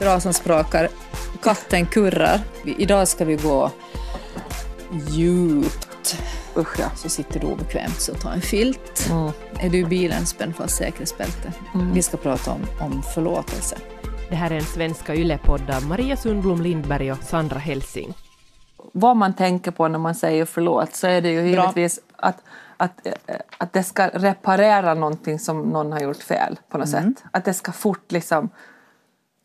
brasan sprakar, katten kurrar. Idag ska vi gå djupt. Usch ja, så sitter du obekvämt så ta en filt. Mm. Är du i bilen, spänn fast säkerhetsbälte. Vi ska prata om, om förlåtelse. Det här är en Svenska Yle-podd av Maria Sundblom Lindberg och Sandra Helsing. Vad man tänker på när man säger förlåt så är det ju givetvis att, att, att det ska reparera någonting som någon har gjort fel på något sätt. Att det ska fort liksom...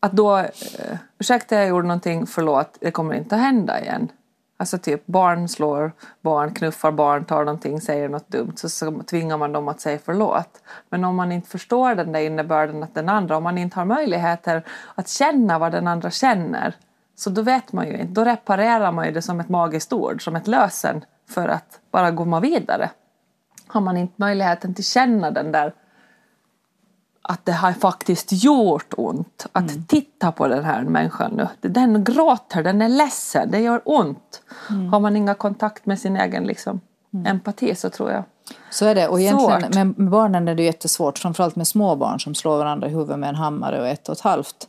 Att då, eh, ursäkta jag gjorde någonting, förlåt, det kommer inte att hända igen. Alltså typ barn slår barn, knuffar barn, tar någonting, säger något dumt så, så tvingar man dem att säga förlåt. Men om man inte förstår den där innebörden att den andra, om man inte har möjligheter att känna vad den andra känner så då vet man ju inte, då reparerar man ju det som ett magiskt ord, som ett lösen för att bara gå vidare. Har man inte möjligheten till känna den där att det har faktiskt gjort ont. Att titta på den här människan nu. Den gråter, den är ledsen, det gör ont. Har man inga kontakt med sin egen liksom, empati så tror jag. Så är det. Och egentligen Svårt. med barnen är det jättesvårt. Framförallt med små barn som slår varandra i huvudet med en hammare och ett och ett halvt.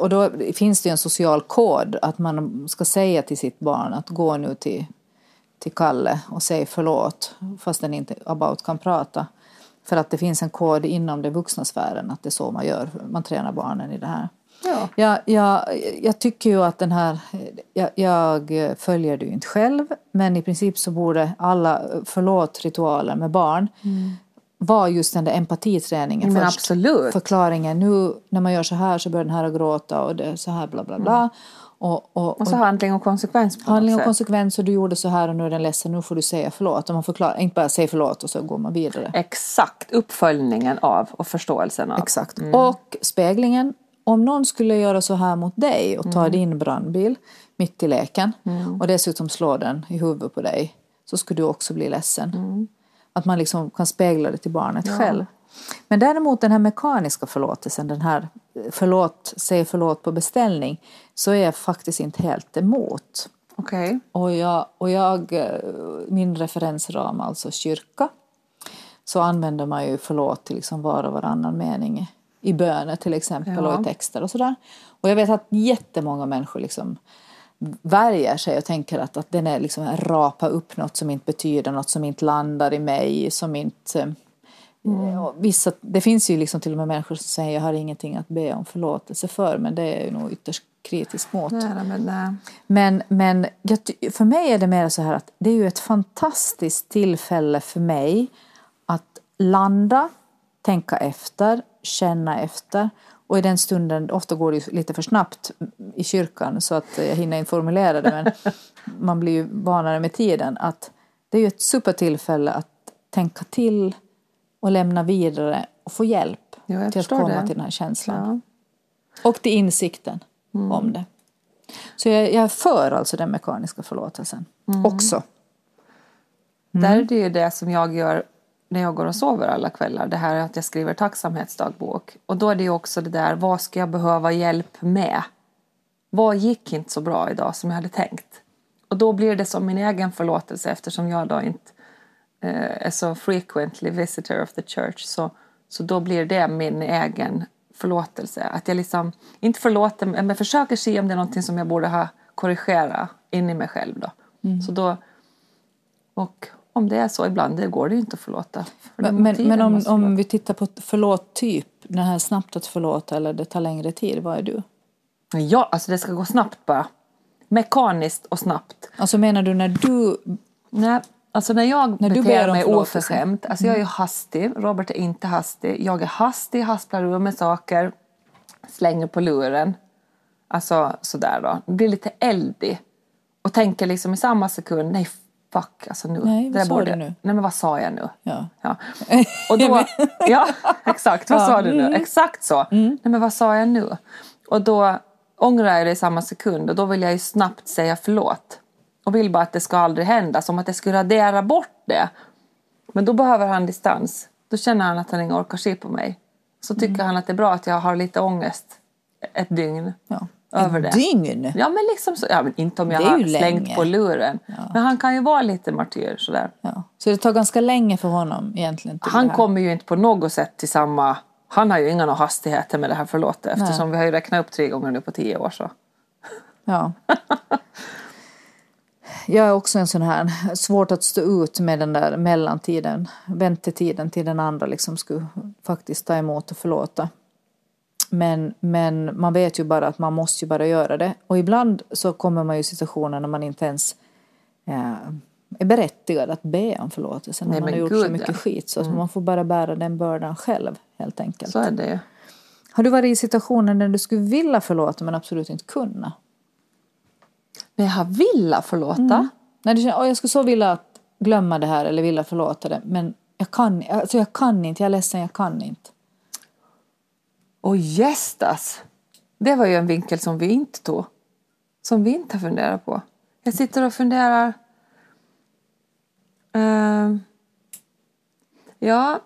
Och då finns det en social kod att man ska säga till sitt barn att gå nu till, till Kalle och säg förlåt. Fast den inte about kan prata. För att det finns en kod inom den vuxna sfären att det är så man gör. Man tränar barnen i det här. Ja. Jag, jag, jag tycker ju att den här, jag, jag följer det ju inte själv, men i princip så borde alla förlåt-ritualer med barn vara just den där empatiträningen Men först. absolut. Förklaringen, nu när man gör så här så börjar den här att gråta och det är så här bla bla bla. Och, och, Och så handling och konsekvens på handling och konsekvens och du gjorde så här och nu är den ledsen, nu får du säga förlåt. Och man förklarar, inte bara säga förlåt och så går man vidare. Exakt, uppföljningen av och förståelsen av. Exakt. Och speglingen. Om någon skulle göra så här mot dig och ta din brandbil mitt i leken och dessutom slå den i huvudet på dig så skulle du också bli ledsen. Att man liksom kan spegla det till barnet själv. Men däremot den här mekaniska förlåtelsen, den här förlåt, säg förlåt på beställning, så är jag faktiskt inte helt emot. Okej. Och jag, och jag, eh, min referensram, alltså kyrka, så använder man ju förlåt till liksom var och varannan mening i böner till exempel Ja. och i texter och sådär. Och jag vet att jättemånga människor liksom värjer sig och tänker att, att den är liksom rapa upp något som inte betyder något, som inte landar i mig, som inte... Mm. Vissa, det finns ju liksom till och med människor som säger jag har ingenting att be om förlåtelse för, men det är ju nog ytterst kritisk mot. Nej, men, nej. Men, men för mig är det mer så här att det är ju ett fantastiskt tillfälle för mig att landa, tänka efter, känna efter. Och i den stunden, ofta går det lite för snabbt i kyrkan så att jag hinner inte formulera det men man blir ju vanare med tiden. Att det är ju ett supertillfälle att tänka till och lämna vidare och få hjälp Jo, till att komma det. till den här känslan. Ja. Och till insikten om det. Så jag, jag är för alltså den mekaniska förlåtelsen också. Där är det ju det som jag gör när jag går och sover alla kvällar. Det här att jag skriver tacksamhetsdagbok. Och då är det ju också det där, vad ska jag behöva hjälp med? Vad gick inte så bra idag som jag hade tänkt? Och då blir det som min egen förlåtelse eftersom jag då inte eh, så frequently visitor of the church. Så, så då blir det min egen förlåtelse. Att jag liksom, inte förlåter men försöker se om det är någonting som jag borde ha korrigerat in i mig själv då. Så då och om det är så ibland, det går det ju inte att förlåta. För Men, men, om, måste om vi tittar på förlåt typ, den här snabbt att förlåta eller det tar längre tid, vad är du? Ja, alltså det ska gå snabbt bara. Mekaniskt och snabbt. Alltså menar du när du, Nej, alltså när jag När du ber beter mig oförskämt, alltså jag är ju hastig, Robert är inte hastig. Jag är hastig, hasplar ur med saker, slänger på luren. Alltså sådär då. Blir lite eldig. Och tänker liksom i samma sekund, nej fuck alltså nu. Nej, vad sa borde- du nu? Nej men vad sa jag nu? ja. Ja. Och då, ja, exakt. Vad sa du Mm. nu? Exakt så. Nej, men vad sa jag nu? Och då ångrar jag det i samma sekund och då vill jag ju snabbt säga förlåt. Och vill bara att det ska aldrig hända, som att det skulle radera bort det. Men då behöver han distans. Då känner han att han inte orkar se på mig. Så tycker Mm. han att det är bra att jag har lite ångest ett dygn. ja. Över Ett det. dygn? Ja men liksom så. Ja men inte om jag har ju slängt länge. på luren. Men han kan ju vara lite martyr sådär. Ja. Så det tar ganska länge för honom egentligen? Han kommer ju inte på något sätt till samma Han har ju inga hastigheter med det här förlåtet eftersom vi har ju räknat upp tre gånger nu på tio år så. Ja. Jag är också en sån här, svårt att stå ut med den där mellantiden, väntetiden till den andra liksom skulle faktiskt ta emot och förlåta. Men, men man vet ju bara att man måste ju bara göra det. Och ibland så kommer man ju i situationer när man inte ens eh, är berättigad att be om förlåtelse. När Nej, man har gjort gud, så mycket ja. skit. Så att man får bara bära den bördan själv helt enkelt. Så är det ju. Har du varit i situationer när du skulle vilja förlåta men absolut inte kunna? När jag har vilja förlåta. När du känner, "Åh, jag skulle så vilja glömma det här eller vilja förlåta det men jag kan, alltså jag kan inte, jag är ledsen, jag kan inte. Och gästas! Det var ju en vinkel som vi inte tog. Som vi inte har funderat på. Jag sitter och funderar. Ehm, ja,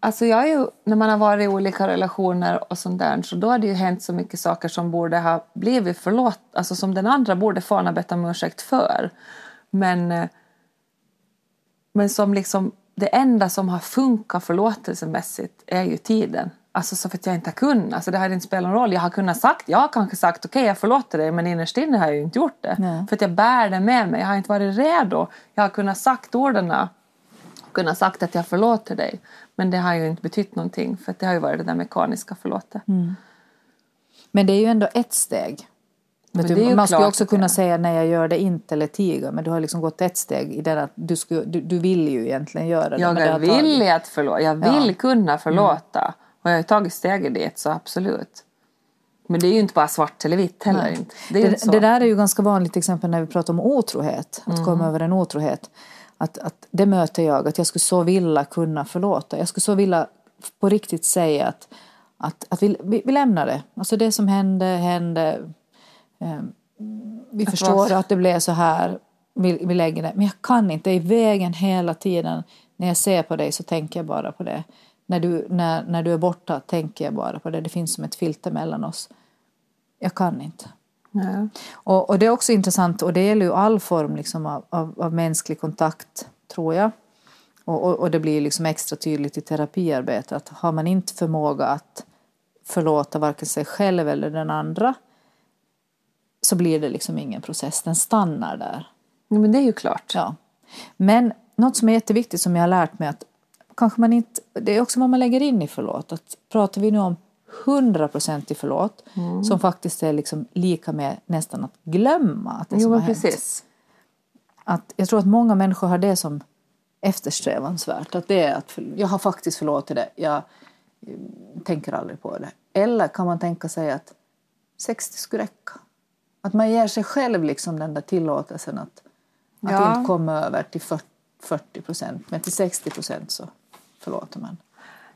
alltså jag ju, när man har varit i olika relationer och sånt där så då har det ju hänt så mycket saker som borde ha blivit förlåt, alltså som den andra borde få ha bett om ursäkt för. Men, eh, men som liksom det enda som har funkat förlåtelsemässigt är ju tiden. Alltså så för att jag inte har kunnat. Alltså det har inte spelat någon roll. Jag har kunnat sagt, jag har kanske sagt okej jag förlåter dig men innerst inne har jag ju inte gjort det. Nej. För att jag bär det med mig. Jag har inte varit redo. Jag har kunnat sagt orden. Kunnat sagt att jag förlåter dig. Men det har ju inte betytt någonting. För det har ju varit det där mekaniska förlåtet. Men det är ju ändå ett steg. Det du, man skulle också det kunna säga nej jag gör det inte eller tiga men du har liksom gått ett steg i den att du, skulle, du, du vill ju egentligen göra det. Jag det är villig att förlåta. Jag vill Ja. Mm. kunna förlåta. Och jag har tagit steget dit så absolut. Men det är ju inte bara svart eller vitt heller. Det är ju inte Det, det där är ju ganska vanligt till exempel när vi pratar om otrohet, att komma över en otrohet. Att, att det möter jag, att jag skulle så vilja kunna förlåta. Jag skulle så vilja på riktigt säga att, att, att vi, vi, vi lämnar det. Alltså det som hände, hände. Eh, vi Att förstår vara- att det blev så här. Vi, vi lägger det. Men jag kan inte, i vägen hela tiden. När jag ser på dig så tänker jag bara på det. När du, när, när du är borta tänker jag bara på det. Det finns som ett filter mellan oss. Jag kan inte. Ja. Och, och det är också intressant, och det gäller ju all form liksom av, av, av mänsklig kontakt, tror jag. Och, och, och det blir liksom extra tydligt i terapiarbetet att har man inte förmåga att förlåta varken sig själv eller den andra så blir det liksom ingen process, den stannar där. Nej, Men det är ju klart. Ja. Men något som är jätteviktigt som jag har lärt mig att kanske man inte, det är också vad man lägger in i förlåt. Att pratar vi nu om 100% i förlåt som faktiskt är liksom lika med nästan att glömma att det Jo som har men hänt. precis. Att jag tror att många människor har det som eftersträvansvärt. Att det är att jag har faktiskt förlåtit det, jag eh, tänker aldrig på det. Eller kan man tänka sig att 60 skulle räcka? Att man ger sig själv liksom den där tillåtelsen att, att Ja. inte komma över till 40 procent, men till 60 procent så förlåter man.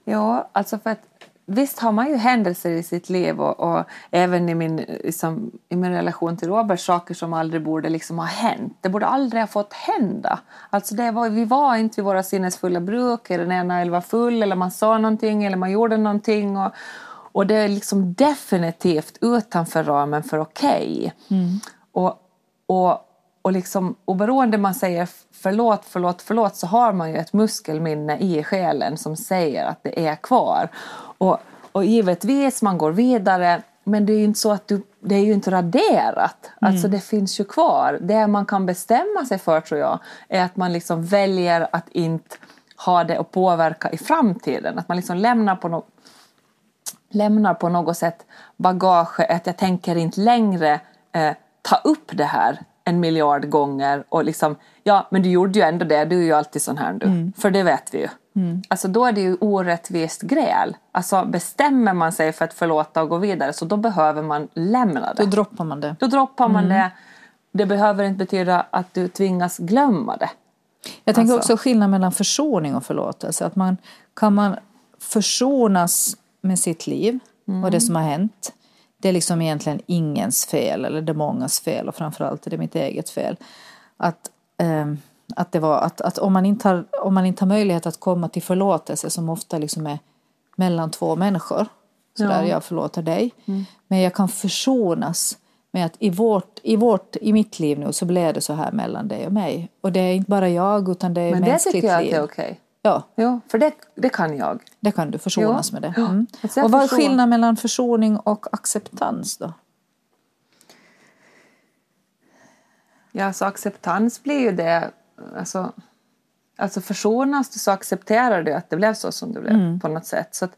Ja, alltså för att visst har man ju händelser i sitt liv och, och även i min, liksom, i min relation till Robert saker som aldrig borde liksom ha hänt. Det borde aldrig ha fått hända. Alltså det var, vi var inte vid våra sinnesfulla bruk, eller den ena eller var full eller man sa någonting eller man gjorde någonting. Och, och det är liksom definitivt utanför ramen för okej. Och, och, och liksom oberoende man säger förlåt, förlåt, förlåt så har man ju ett muskelminne i själen som säger att det är kvar. Och, och givetvis, man går vidare men det är ju inte så att du, det är ju inte raderat. Alltså det finns ju kvar. Det man kan bestämma sig för tror jag är att man liksom väljer att inte ha det att påverka i framtiden. Att man liksom lämnar på något lämnar på något sätt bagage, att jag tänker inte längre eh, ta upp det här en miljard gånger och liksom, ja men du gjorde ju ändå det, du är ju alltid sån här du, för det vet vi ju. Alltså då är det ju orättvist gräl. Alltså bestämmer man sig för att förlåta och gå vidare så då behöver man lämna det. Då droppar man det. Då droppar man det. Det behöver inte betyda att du tvingas glömma det. Jag tänker Alltså. också skillnad mellan försoning och förlåtelse. Att man, kan man försonas med sitt liv och det som har hänt. Det är liksom egentligen ingens fel eller det är mångas fel och framförallt är det mitt eget fel. Att, ehm, att, det var, att, att om, man inte har, om man inte har möjlighet att komma till förlåtelse som ofta liksom är mellan två människor. Så Ja. där, jag förlåter dig. Men jag kan försonas med att i, vårt, i, vårt, i mitt liv nu så blev det så här mellan dig och mig. Och det är inte bara jag utan det är Men det mänskligt tycker jag att liv. det är okej. Ja, Jo, för det, det kan jag. det kan du försonas Ja. med det. Mm. Jag Och vad är skillnaden mellan försoning och acceptans då? Ja, så acceptans blir ju det... Alltså, alltså försonas du så accepterar du att det blev så som det blev på något sätt. Så att,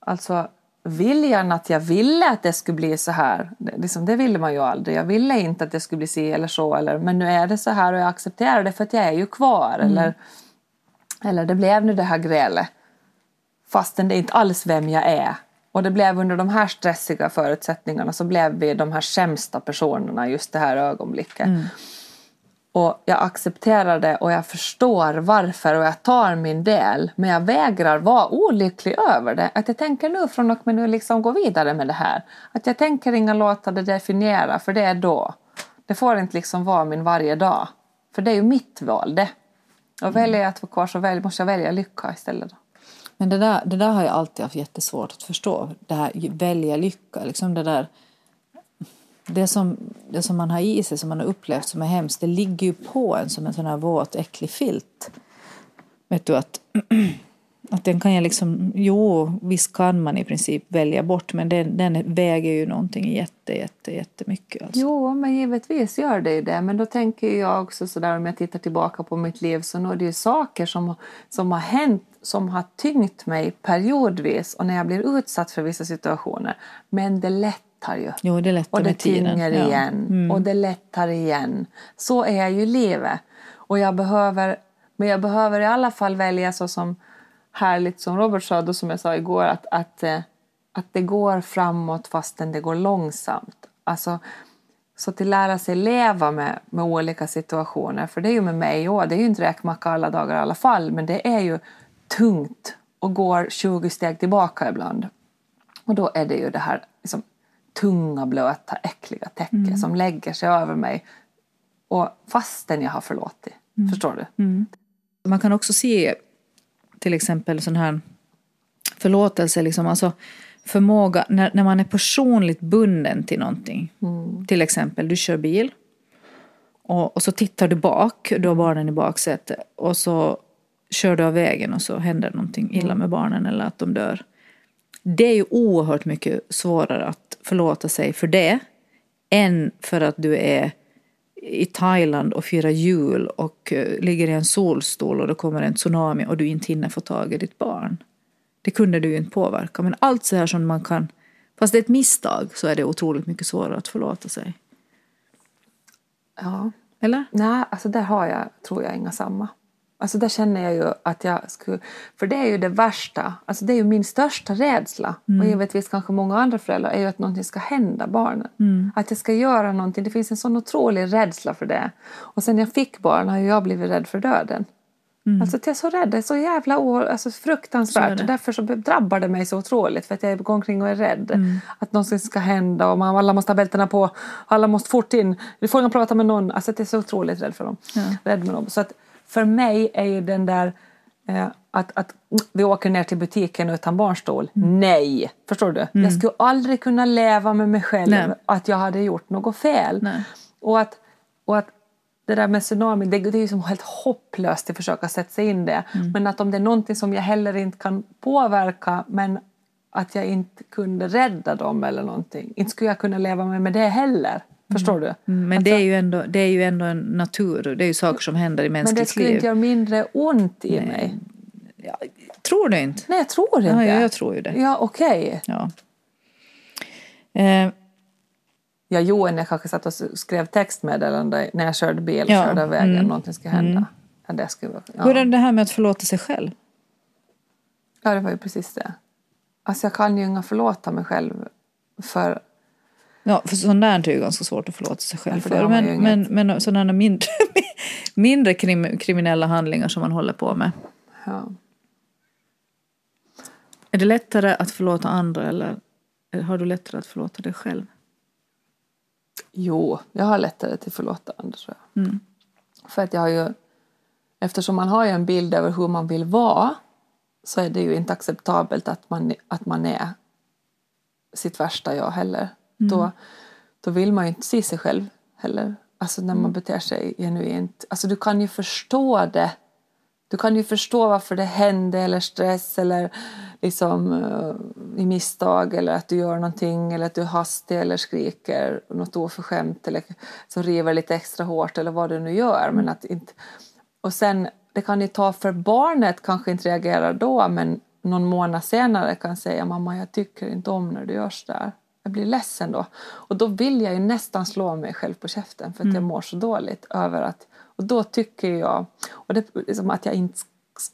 alltså viljan att jag ville att det skulle bli så här, det, liksom, det ville man ju aldrig. Jag ville inte att det skulle bli si eller så, eller, men nu är det så här och jag accepterar det för att jag är ju kvar. Eller, eller det blev nu det här grälet fastän det inte alls vem jag är. Och det blev under de här stressiga förutsättningarna så blev vi de här sämsta personerna just det här ögonblicket. Och jag accepterar det och jag förstår varför och jag tar min del. Men jag vägrar vara olycklig över det. Att jag tänker nu från och med nu liksom gå vidare med det här. Att jag tänker inga låta det definiera för det är då. Det får inte liksom vara min varje dag. För det är ju mitt val det. Och väljer jag att vara kvar så väl, måste jag välja lycka istället. Då. Men det där, det där har jag alltid haft jättesvårt att förstå. Det här välja lycka, liksom det där... Det som, det som man har i sig, som man har upplevt som är hemskt, det ligger ju på en som en sån här våt, äcklig filt. Vet du att, att den kan jag liksom, jo visst kan man i princip välja bort men den, den väger ju någonting jätte, jätte, jättemycket. Alltså. Jo, men givetvis gör det ju det. Men då tänker jag också sådär om jag tittar tillbaka på mitt liv så nu är det ju saker som, som har hänt som har tyngt mig periodvis och när jag blir utsatt för vissa situationer. Men det lätt lättar ju. Jo, det lättar Och det tynger Ja. igen och det lättar igen. Så är ju livet. Och jag behöver, men jag behöver i alla fall välja så som härligt som Robert sa och som jag sa igår att, att, eh, att det går framåt fastän det går långsamt. Alltså, så till lära sig leva med, med olika situationer, för det är ju med mig också, det är ju inte räkmacka alla dagar i alla fall, men det är ju tungt och går 20 steg tillbaka ibland. Och då är det ju det här liksom, tunga, blöta, äckliga täcket som lägger sig över mig. Och fastän jag har förlåtit. Förstår du? Man kan också se till exempel sån här förlåtelse, liksom, alltså förmåga när, när man är personligt bunden till någonting. Till exempel, du kör bil och, och så tittar du bak, du har barnen i baksätet och så kör du av vägen och så händer någonting illa med barnen eller att de dör. Det är ju oerhört mycket svårare att förlåta sig för det än för att du är i Thailand och firar jul och eh, ligger i en solstol och det kommer en tsunami och du inte hinner få tag i ditt barn. Det kunde du ju inte påverka. Men allt så här som man kan, fast det är ett misstag så är det otroligt mycket svårare att förlåta sig. Ja. Eller? Nej, alltså där har jag, tror jag, inga samma. Alltså där känner jag ju att jag skulle... För det är ju det värsta. Alltså det är ju min största rädsla. Och givetvis kanske många andra föräldrar är ju att någonting ska hända barnen. Att jag ska göra någonting. Det finns en sån otrolig rädsla för det. Och sen jag fick barn har jag blivit rädd för döden. Alltså att jag är så rädd. Det är så jävla o- alltså, fruktansvärt. det. Därför så drabbar det mig så otroligt. För att jag går omkring och är rädd. Att någonting ska hända och man, alla måste ha bältena på. Alla måste fort in. Du får inte prata med någon. Alltså att jag är så otroligt rädd för dem. Rädd med dem. Så att för mig är ju den där eh, att, att vi åker ner till butiken utan barnstol. Nej! Förstår du? Jag skulle aldrig kunna leva med mig själv Nej. att jag hade gjort något fel. Nej. Och att, och att det där med tsunami, det, det är ju som helt hopplöst att försöka sätta sig in det. Men att om det är någonting som jag heller inte kan påverka men att jag inte kunde rädda dem eller någonting. Inte skulle jag kunna leva med, med det heller. Förstår du? Mm, Men det, är ju ändå, det är ju ändå en natur. Det är ju saker som händer i Men det mänskligt skulle liv. inte göra mindre ont i mig. Ja, tror du inte? Nej, jag tror inte Ja, jag tror ju det. Ja, okej. Ja. Eh, Ja, Johan, jag kanske satt och skrev textmeddelande när jag körde bil Ja, körde av vägen. mm, Någonting ska hända. Ja, det, skulle, ja. Hur är det här med att förlåta sig själv? ja, det var ju precis det. Alltså jag kan ju inte förlåta mig själv för... Ja, för sånt där är ju ganska svårt att förlåta sig själv Ja, för Men, men, men sådana mindre, mindre krim, kriminella handlingar som man håller på med. Ja. Är det lättare att förlåta andra eller har du lättare att förlåta dig själv? Jo, jag har lättare till förlåta andra tror jag. Mm. För att jag har ju... Eftersom man har ju en bild över hur man vill vara så är det ju inte acceptabelt att man, att man är sitt värsta jag heller. Då, då vill man ju inte se sig själv heller. Alltså när man beter sig genuint. Alltså du kan ju förstå det Du kan ju förstå varför det hände eller stress eller liksom uh, i misstag eller att du gör någonting eller att du är hastig eller skriker något oförskämt eller som river lite extra hårt eller vad du nu gör. Men att inte... Och sen, det kan ju ta för barnet kanske inte reagerar då men någon månad senare kan säga mamma jag tycker inte om när du gör så där. Jag blir ledsen då. Och då vill jag ju nästan slå mig själv på käften för att mm. jag mår så dåligt över att och då tycker jag och det, liksom att jag inte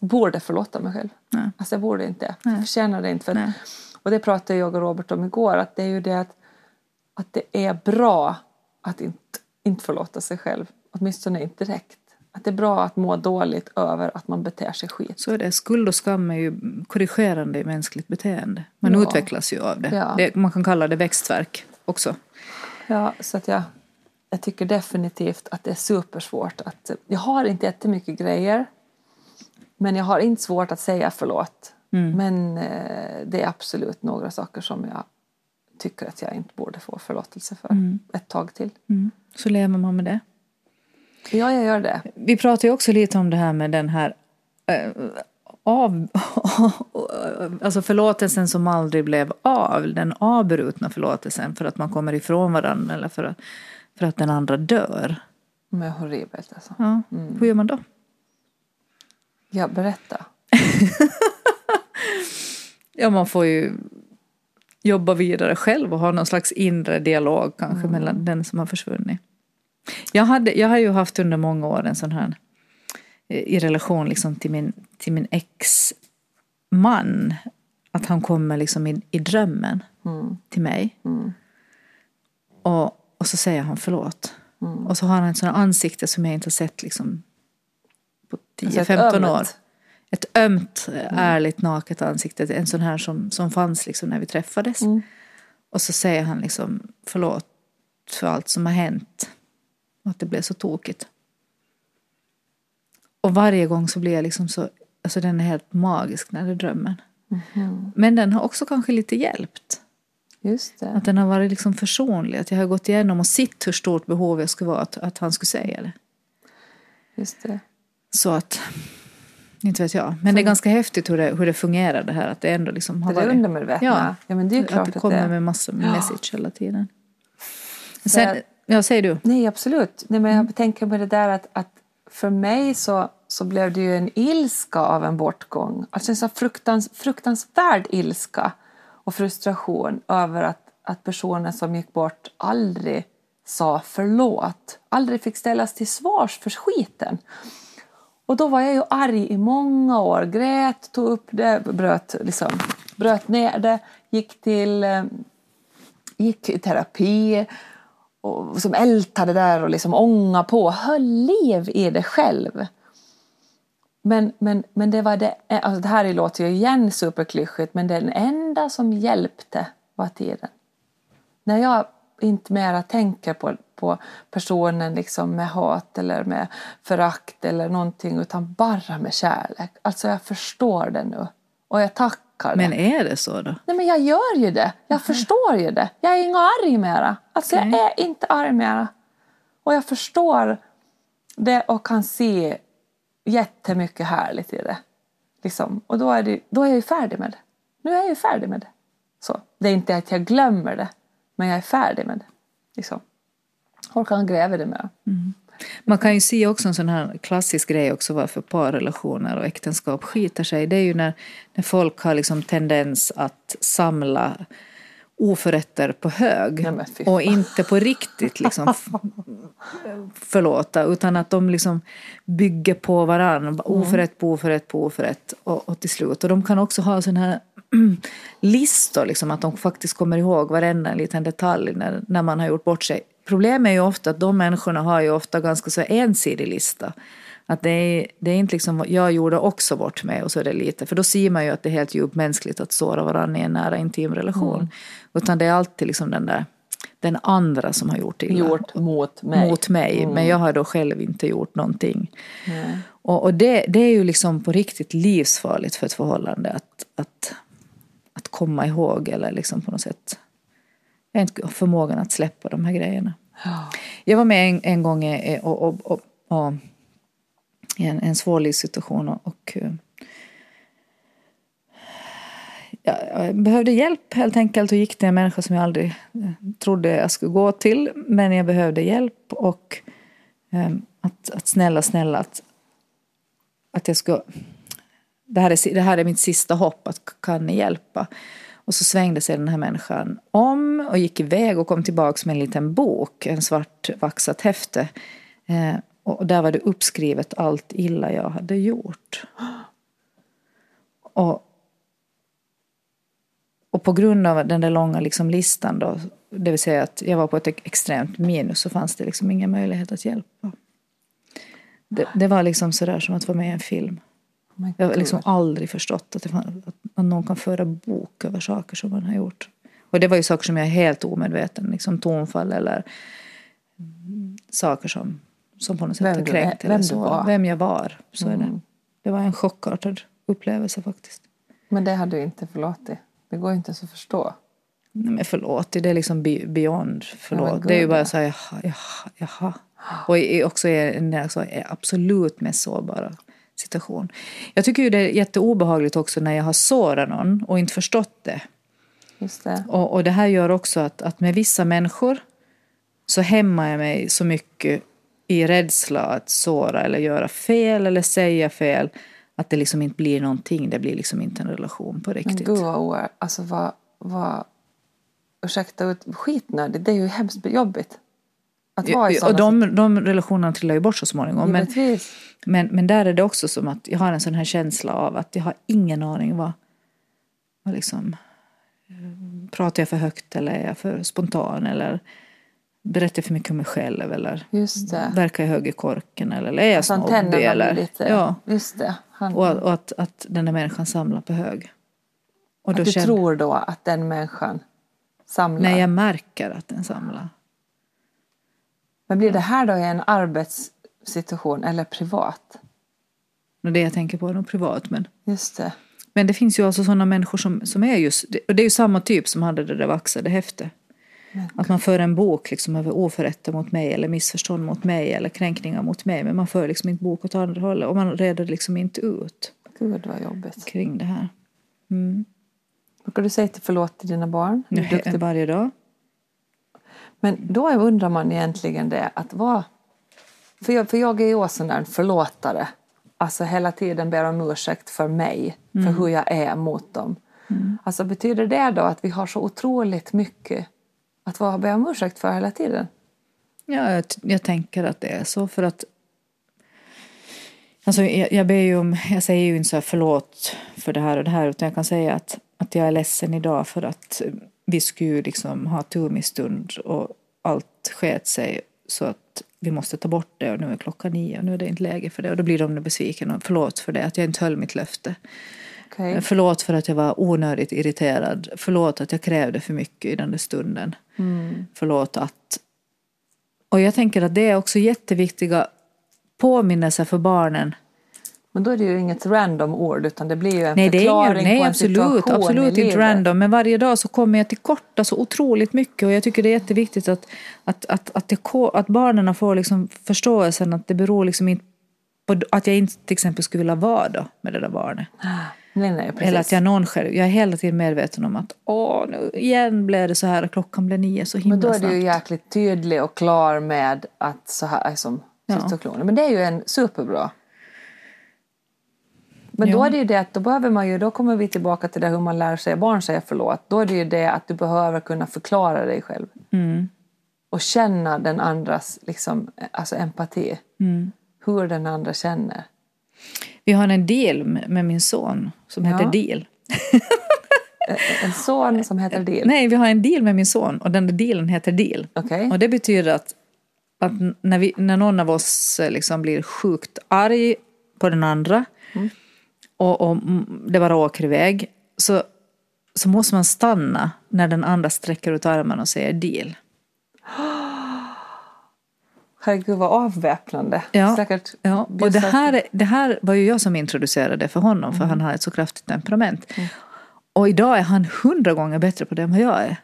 borde förlåta mig själv. Nej. Alltså jag borde inte. Jag förtjänar det inte. För och det pratade jag och Robert om igår. Att det är ju det att, att det är bra att inte, inte förlåta sig själv. Åtminstone inte direkt. Att det är bra att må dåligt över att man beter sig skit. Så är det. Skuld och skam är ju korrigerande i mänskligt beteende. Man ja. utvecklas ju av det. Ja. det. Man kan kalla det växtverk också. Ja, så att jag, jag tycker definitivt att det är supersvårt att... Jag har inte jättemycket grejer. Men jag har inte svårt att säga förlåt. Mm. Men eh, det är absolut några saker som jag tycker att jag inte borde få förlåtelse för mm. ett tag till. Mm. Så lever man med det? Ja, jag gör det. Vi pratar ju också lite om det här med den här äh, av, alltså förlåtelsen som aldrig blev av, den avbrutna förlåtelsen för att man kommer ifrån varandra eller för att, för att den andra dör. Men horribelt alltså. Ja. Mm. Hur gör man då? Ja, berätta. ja, man får ju jobba vidare själv och ha någon slags inre dialog kanske mm. mellan den som har försvunnit. Jag, hade, jag har ju haft under många år en sån här eh, i relation liksom till min, till min ex-man. Att han kommer liksom i, i drömmen mm. till mig. Mm. Och, och så säger han förlåt. Mm. Och så har han ett sånt ansikte som jag inte har sett liksom på 10-15 alltså år. Ett ömt, mm. ärligt, naket ansikte. En sån här som, som fanns liksom när vi träffades. Mm. Och så säger han liksom förlåt för allt som har hänt. Att det blev så tokigt. Och varje gång så blir jag liksom så, alltså den är helt magisk när det är drömmen. Mm. Men den har också kanske lite hjälpt. Just det. Att den har varit liksom försonlig. Att jag har gått igenom och sett hur stort behov jag skulle vara att, att han skulle säga det. Just det. Så att, inte vet jag. Men För... det är ganska häftigt hur det, hur det fungerar det här. Att det ändå liksom har det varit... undermedvetna. Ja, ja men det är klart att det kommer att det... med massor med ja. message hela tiden. Sen, Ja, säger du. Nej, absolut. Nej, men jag mm. tänker på det där att, att för mig så, så blev det ju en ilska av en bortgång. Alltså en så fruktans, fruktansvärd ilska och frustration över att, att personen som gick bort aldrig sa förlåt. Aldrig fick ställas till svars för skiten. Och då var jag ju arg i många år. Grät, tog upp det, bröt, liksom, bröt ner det, gick till eh, gick i terapi och som ältade där och liksom ånga på, höll liv i det själv. Men, men, men det var det, alltså det här låter ju igen superklyschigt, men den enda som hjälpte var tiden. När jag inte mera tänker på, på personen liksom med hat eller med förakt eller någonting, utan bara med kärlek. Alltså jag förstår det nu. Och jag tackar det. Men är det så då? Nej men jag gör ju det. Jag mm. förstår ju det. Jag är inte arg mera. Alltså okay. jag är inte arg mera. Och jag förstår det och kan se jättemycket härligt i det. Liksom. Och då är, det, då är jag ju färdig med det. Nu är jag ju färdig med det. Så. Det är inte att jag glömmer det, men jag är färdig med det. Liksom. Och kan gräva det med. Mm. Man kan ju se också en sån här klassisk grej också varför parrelationer och äktenskap skiter sig. Det är ju när, när folk har liksom tendens att samla oförrätter på hög ja, och inte på riktigt liksom förlåta utan att de liksom bygger på varandra, mm. oförrätt på oförrätt på oförrätt och, och till slut. Och de kan också ha sådana här listor, liksom, att de faktiskt kommer ihåg varenda liten detalj när, när man har gjort bort sig Problemet är ju ofta att de människorna har ju ofta ganska så ensidig lista. Att det är, det är inte liksom, jag gjorde också bort mig och så är det lite. För då ser man ju att det är helt djupt mänskligt att såra varandra i en nära intim relation. Mm. Utan det är alltid liksom den där, den andra som har gjort illa. Gjort mot mig. Mot mig, mm. men jag har då själv inte gjort någonting. Mm. Och, och det, det är ju liksom på riktigt livsfarligt för ett förhållande att, att, att komma ihåg eller liksom på något sätt jag har inte förmågan att släppa de här grejerna. Ja. Jag var med en, en gång och, och, och, och i en, en svår livssituation. Och, eh, ja, jag behövde hjälp helt enkelt och gick till en människa som jag aldrig eh, trodde jag skulle gå till. Men jag behövde hjälp och eh, att, att snälla, snälla att, att jag ska... Det här, är, det här är mitt sista hopp, att kan ni hjälpa? Och så svängde sig den här människan om och gick iväg och kom tillbaka med en liten bok, en svart vaxat häfte. Eh, och där var det uppskrivet allt illa jag hade gjort. Och, och på grund av den där långa liksom listan då, det vill säga att jag var på ett extremt minus, så fanns det liksom ingen möjlighet att hjälpa. Det, det var liksom sådär som att vara med i en film. Oh jag har liksom aldrig förstått att, det fann, att någon kan föra bok över saker som man har gjort. Och det var ju saker som jag är helt omedveten, liksom tonfall eller saker som, som på något sätt har kränkt. Vem, så. Var. vem jag var. Så mm. är det. Mm. det var en chockartad upplevelse faktiskt. Men det hade du inte förlåtit? Det går inte ens att förstå. Nej men förlåt, det är liksom beyond förlåt. det är ju bara så här, jaha, jaha, jaha. Och också är en alltså, absolut mest sårbara situation. Jag tycker ju det är jätteobehagligt också när jag har sårat någon och inte förstått det. Just det. Och, och det här gör också att, att med vissa människor så hämmar jag mig så mycket i rädsla att såra eller göra fel eller säga fel att det liksom inte blir någonting. Det blir liksom inte en relation på riktigt. Men gud vad, alltså vad, vad ursäkta, skitnödigt. Det är ju hemskt jobbigt. Att vara i och de, de relationerna trillar ju bort så småningom. Men, men, men där är det också som att jag har en sån här känsla av att jag har ingen aning vad, vad liksom, pratar jag för högt eller är jag för spontan eller berättar jag för mycket om mig själv eller verkar jag hög i korken eller är jag alltså, snobbig eller lite, ja. Just det. Och, och, att, att den där människan samlar på hög. Och att du känner... tror då att den människan samlar? Nej, jag märker att den samlar. Men blir det här då en arbetssituation eller privat? Det jag tänker på är nog privat. Men, just det. men det finns ju alltså sådana människor som, som är just, och det är ju samma typ som hade det där vaxade häftet. Att man för en bok liksom över oförrätter mot mig eller missförstånd mot mig eller kränkningar mot mig. Men man för liksom inte bok åt andra hållet och man reder liksom inte ut. Gud vad jobbigt. Kring det här. Mm. Brukar du säga till förlåt till dina barn? Ja, varje dag. Men då undrar man egentligen det att vad... För jag, för jag är ju också en förlåtare. Alltså hela tiden ber om ursäkt för mig, mm. för hur jag är mot dem. Mm. Alltså betyder det då att vi har så otroligt mycket att vara be om ursäkt för hela tiden? Ja, jag, jag tänker att det är så för att Alltså, jag, jag, ber ju om, jag säger ju inte så här förlåt för det här och det här utan jag kan säga att, att jag är ledsen idag för att vi skulle liksom ha tumistund och allt sket sig så att vi måste ta bort det och nu är klockan nio och nu är det inte läge för det. Och då blir de besvikna och förlåt för det, att jag inte höll mitt löfte. Okay. Förlåt för att jag var onödigt irriterad. Förlåt att jag krävde för mycket i den där stunden. Mm. Förlåt att... Och jag tänker att det är också jätteviktiga påminnelser för barnen men då är det ju inget random ord utan det blir ju en nej, förklaring ingen, nej, på en absolut, situation absolut inte random. Men varje dag så kommer jag till korta så otroligt mycket och jag tycker det är jätteviktigt att, att, att, att, det, att barnen får liksom förståelsen att det beror liksom inte på att jag inte till exempel skulle vilja vara då med det där barnet. Nej, nej, precis. Eller att jag själv, jag är hela tiden medveten om att åh, nu igen blev det så här och klockan blev nio så himla. Men då är du ju jäkligt tydlig och klar med att så här är som situationen. Ja. Men det är ju en superbra men ja. då är det ju det att då behöver man ju, då kommer vi tillbaka till det hur man lär sig barn säga förlåt. Då är det ju det att du behöver kunna förklara dig själv. Mm. Och känna den andras liksom, alltså empati. Mm. Hur den andra känner. Vi har en deal med min son som heter Deal. en son som heter Deal? Nej, vi har en deal med min son och den dealen heter Deal. Okay. Och det betyder att, att när, vi, när någon av oss liksom blir sjukt arg på den andra mm och, och det bara åker iväg så, så måste man stanna när den andra sträcker ut armen och säger deal. Herregud vad avväpnande. Ja, Säkert ja. och det här, det här var ju jag som introducerade för honom för mm. han har ett så kraftigt temperament. Mm. Och idag är han hundra gånger bättre på det än vad jag är.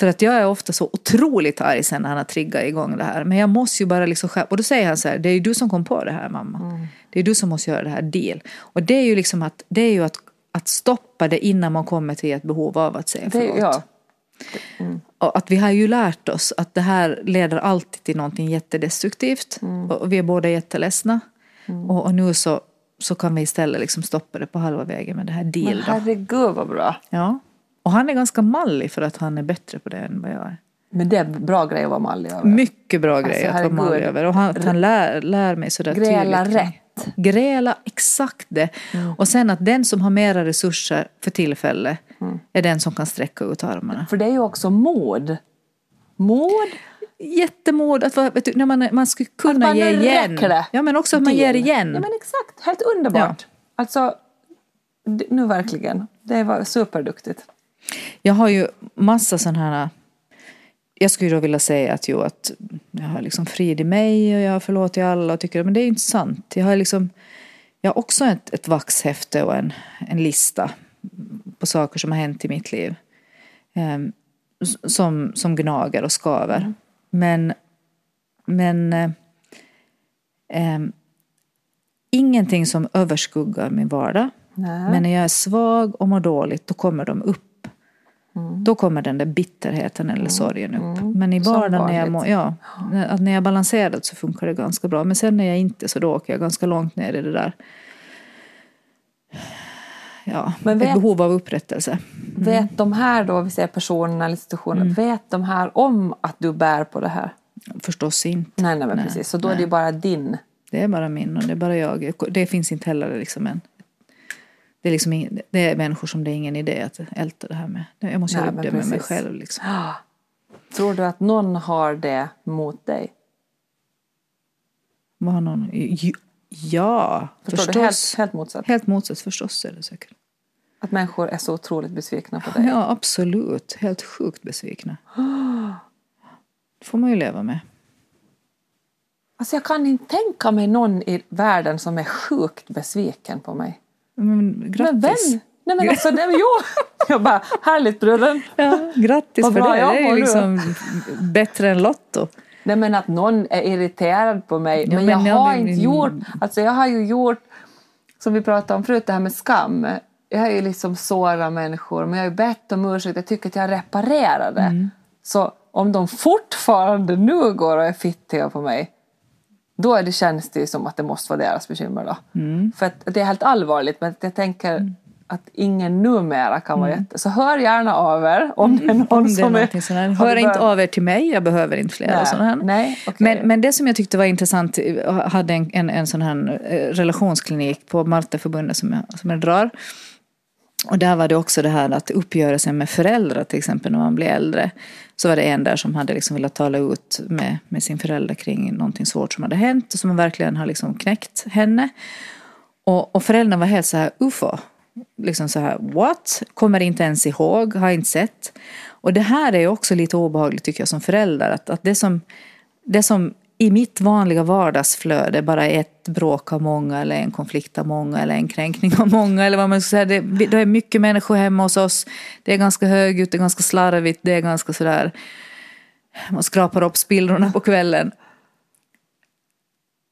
För att jag är ofta så otroligt arg sen när han har triggat igång det här. Men jag måste ju bara liksom skärpa. Och då säger han så här, det är ju du som kom på det här mamma. Mm. Det är du som måste göra det här deal. Och det är ju liksom att, det är ju att, att stoppa det innan man kommer till ett behov av att säga Det, förlåt. ja. Och att vi har ju lärt oss att det här leder alltid till någonting jättedestruktivt. Mm. Och vi är båda jätteledsna. Och, och nu så, så kan vi istället liksom stoppa det på halva vägen med det här Men deal. Då. herregud vad bra. Ja. Och han är ganska mallig för att han är bättre på det än vad jag är. Men det är en bra grej att vara mallig över. Mycket bra grej att vara mallig över. Och han, att han lär, lär mig sådär Gräla tydligt. rätt. Mm. Gräla, exakt det. Och sen att den som har mera resurser för tillfället Mm. är den som kan sträcka ut armarna. För det är ju också mod. Mod. Jättemod att vet du, när man, man skulle kunna man ge igen. det. Ja men också att man ger igen. Ja men exakt, helt underbart. Alltså, d- nu verkligen. Det var superduktigt. Jag har ju massa sådana här... Jag skulle då vilja säga att, jo, att jag har liksom frid i mig och jag har förlåtit alla och tycker men det är inte sant. Jag har liksom... Jag har också ett, ett vaxhäfte och en, en lista på saker som har hänt i mitt liv. S- som, som gnager och skaver. Men... Men... eh, ehm, ingenting som överskuggar min vardag. Nej. Men när jag är svag och mår dåligt, då kommer de upp. Då kommer den där bitterheten eller sorgen upp. Men i vardagen när jag, mår, ja, när, jag är balanserad så funkar det ganska bra. Men sen när jag inte så då åker jag ganska långt ner i det där. Ja, Men vet- ett behov av upprättelse. Vet de här då, vi säger personerna eller situationen, Mm. vet de här om att du bär på det här? Förstås inte. Nej, nej, men precis. Så då är det ju bara din. Det är bara min och det är bara jag. Det finns inte heller liksom en... Det är, liksom ing, det är människor som det är ingen idé att älta det här med. Jag måste Nej, göra det med mig själv. Liksom. Tror du att någon har det mot dig? Vad har någon... Ja, Förstår förstås. du? Helt, helt motsatt. Helt motsatt förstås är det säkert. Att människor är så otroligt besvikna på dig. Ja, absolut. Helt sjukt besvikna. Det får man ju leva med. Alltså jag kan inte tänka mig någon i världen som är sjukt besviken på mig. Men grattis. Men vem? Nej men alltså, nej, men jo! Jag bara, härligt bruden. Ja, grattis för det. jag Det är ju liksom bättre än Lotto. Nej men att någon är irriterad på mig. Ja, men, men jag ja, har inte gjort, alltså jag har ju gjort, som vi pratade om förut, det här med skam. Jag har ju liksom sårat människor, men jag har ju bett om ursäkt. Jag tycker att jag reparerar det. Mm. Så om de fortfarande nu går och är fittiga på mig, då är det, känns det som att det måste vara deras bekymmer då. Mm. För att det är helt allvarligt, men jag tänker att ingen numera kan vara jätte... Så hör gärna av er om det är någon Mm. Om det som är... sånt här. Hör inte av er till mig, jag behöver inte flera Nej, sådana här. nej, okej. men, men det som jag tyckte var intressant, jag hade en, en, en sån här eh, relationsklinik på Malteförbundet som jag, som jag drar. Och där var det också det här att uppgörelsen med föräldrar till exempel när man blir äldre. Så var det en där som hade liksom velat tala ut med, med sin förälder kring någonting svårt som hade hänt och som verkligen har liksom knäckt henne. Och, och föräldrarna var helt så här ufo. Liksom så här what? Kommer inte ens ihåg, har inte sett. Och det här är också lite obehagligt tycker jag som förälder. Att, att det, som, det som i mitt vanliga vardagsflöde bara ett bråk av många eller en konflikt av många eller en kränkning av många eller vad man ska säga. Det, det är mycket människor hemma hos oss. Det är ganska högljutt, det är ganska slarvigt, det är ganska sådär man skrapar upp spillrorna på kvällen.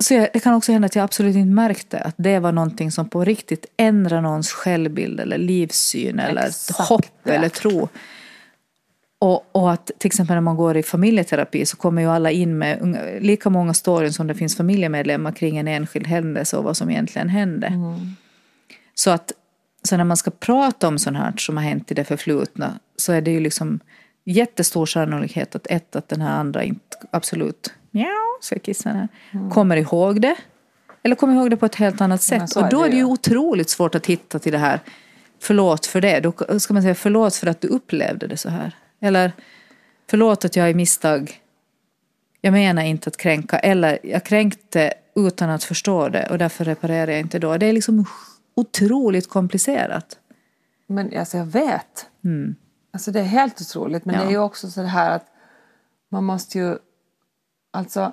Så jag, det kan också hända att jag absolut inte märkte att det var någonting som på riktigt ändrar någons självbild eller livssyn eller Exakt hopp eller tro. Och, och att till exempel när man går i familjeterapi så kommer ju alla in med lika många storyn som det finns familjemedlemmar kring en enskild händelse och vad som egentligen hände. Så att så när man ska prata om sånt här som har hänt i det förflutna så är det ju liksom jättestor sannolikhet att ett, att den här andra inte absolut, mjau, säger kissen här, kommer ihåg det. Eller kommer ihåg det på ett helt annat sätt. Och då är det ju. otroligt svårt att hitta till det här förlåt för det. Då ska man säga förlåt för att du upplevde det så här. Eller förlåt att jag i misstag jag menar inte att kränka, eller jag kränkte utan att förstå det och därför reparerar jag inte då. Det är liksom otroligt komplicerat. Men alltså jag vet. Alltså det är helt otroligt. Men Ja. det är ju också så här att man måste ju... Alltså,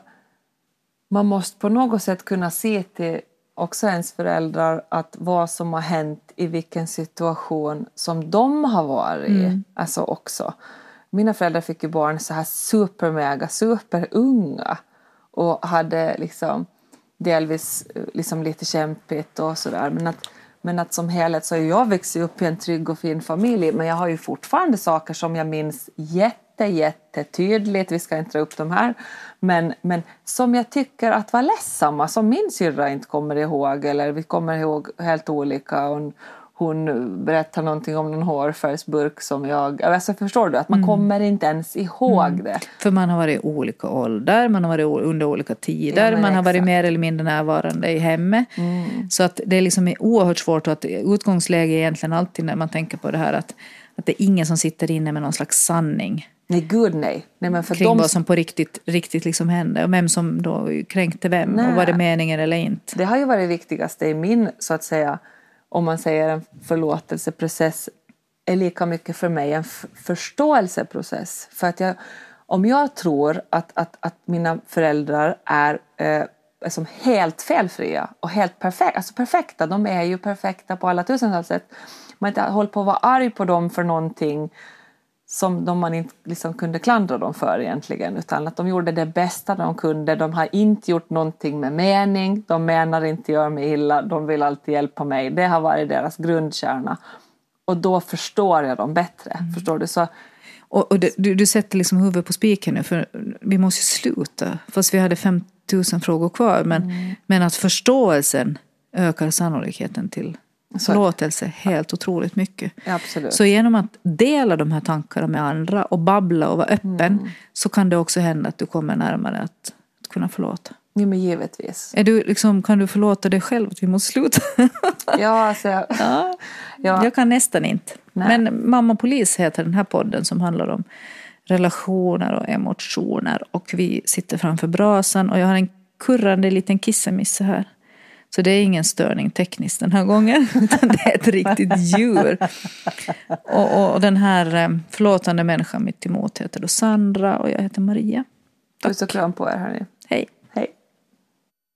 man måste på något sätt kunna se till också ens föräldrar att vad som har hänt i vilken situation som de har varit i. Alltså också. mina föräldrar fick ju barn så här supermega, superunga och hade liksom delvis eh, liksom lite kämpigt och sådär. Men att, men att som helhet så har jag växt upp i en trygg och fin familj men jag har ju fortfarande saker som jag minns jätte, jättetydligt. Vi ska inte dra upp de här. Men, men som jag tycker att var ledsamma, som min syrra inte kommer ihåg eller vi kommer ihåg helt olika. Och, hon berättar någonting om någon hårfärgsburk som jag... Alltså förstår du? Att man mm. kommer inte ens ihåg mm. det. För man har varit i olika åldrar, man har varit under olika tider, ja, man har varit mer eller mindre närvarande i hemmet. Mm. Så att det är liksom oerhört svårt att utgångsläge är egentligen alltid när man tänker på det här att, att det är ingen som sitter inne med någon slags sanning. Nej, gud nej. nej men för kring de... vad som på riktigt, riktigt liksom hände och vem som då kränkte vem nej. och var det meningen eller inte. Det har ju varit viktigaste i min, så att säga, om man säger en förlåtelseprocess är lika mycket för mig en förståelseprocess. För att jag, om jag tror att, att, att mina föräldrar är eh, som helt felfria och helt perfekta, alltså perfekta, de är ju perfekta på alla tusentals sätt. Man inte hållit på att vara arg på dem för någonting som de man inte liksom kunde klandra dem för egentligen utan att de gjorde det bästa de kunde. De har inte gjort någonting med mening, de menar inte göra mig illa, de vill alltid hjälpa mig. Det har varit deras grundkärna. Och då förstår jag dem bättre. Mm. Förstår du? Så, och, och det, du, du sätter liksom huvudet på spiken nu för vi måste sluta. Fast vi hade 5000 frågor kvar. Men, mm. men att förståelsen ökar sannolikheten till förlåtelse helt otroligt mycket. Absolut. Så genom att dela de här tankarna med andra och babbla och vara öppen mm. så kan det också hända att du kommer närmare att, att kunna förlåta. Ja, men givetvis. Är du, liksom, kan du förlåta dig själv att vi måste sluta? ja, alltså jag, ja. ja. Jag kan nästan inte. Nej. Men Mamma Polis heter den här podden som handlar om relationer och emotioner. Och vi sitter framför brasan och jag har en kurrande liten kissemisse här. Så det är ingen störning tekniskt den här gången, utan det är ett riktigt djur. Och, och den här eh, förlåtande människan mitt emot heter då Sandra och jag heter Maria. Tack. Puss och kram på er hörni. Hej.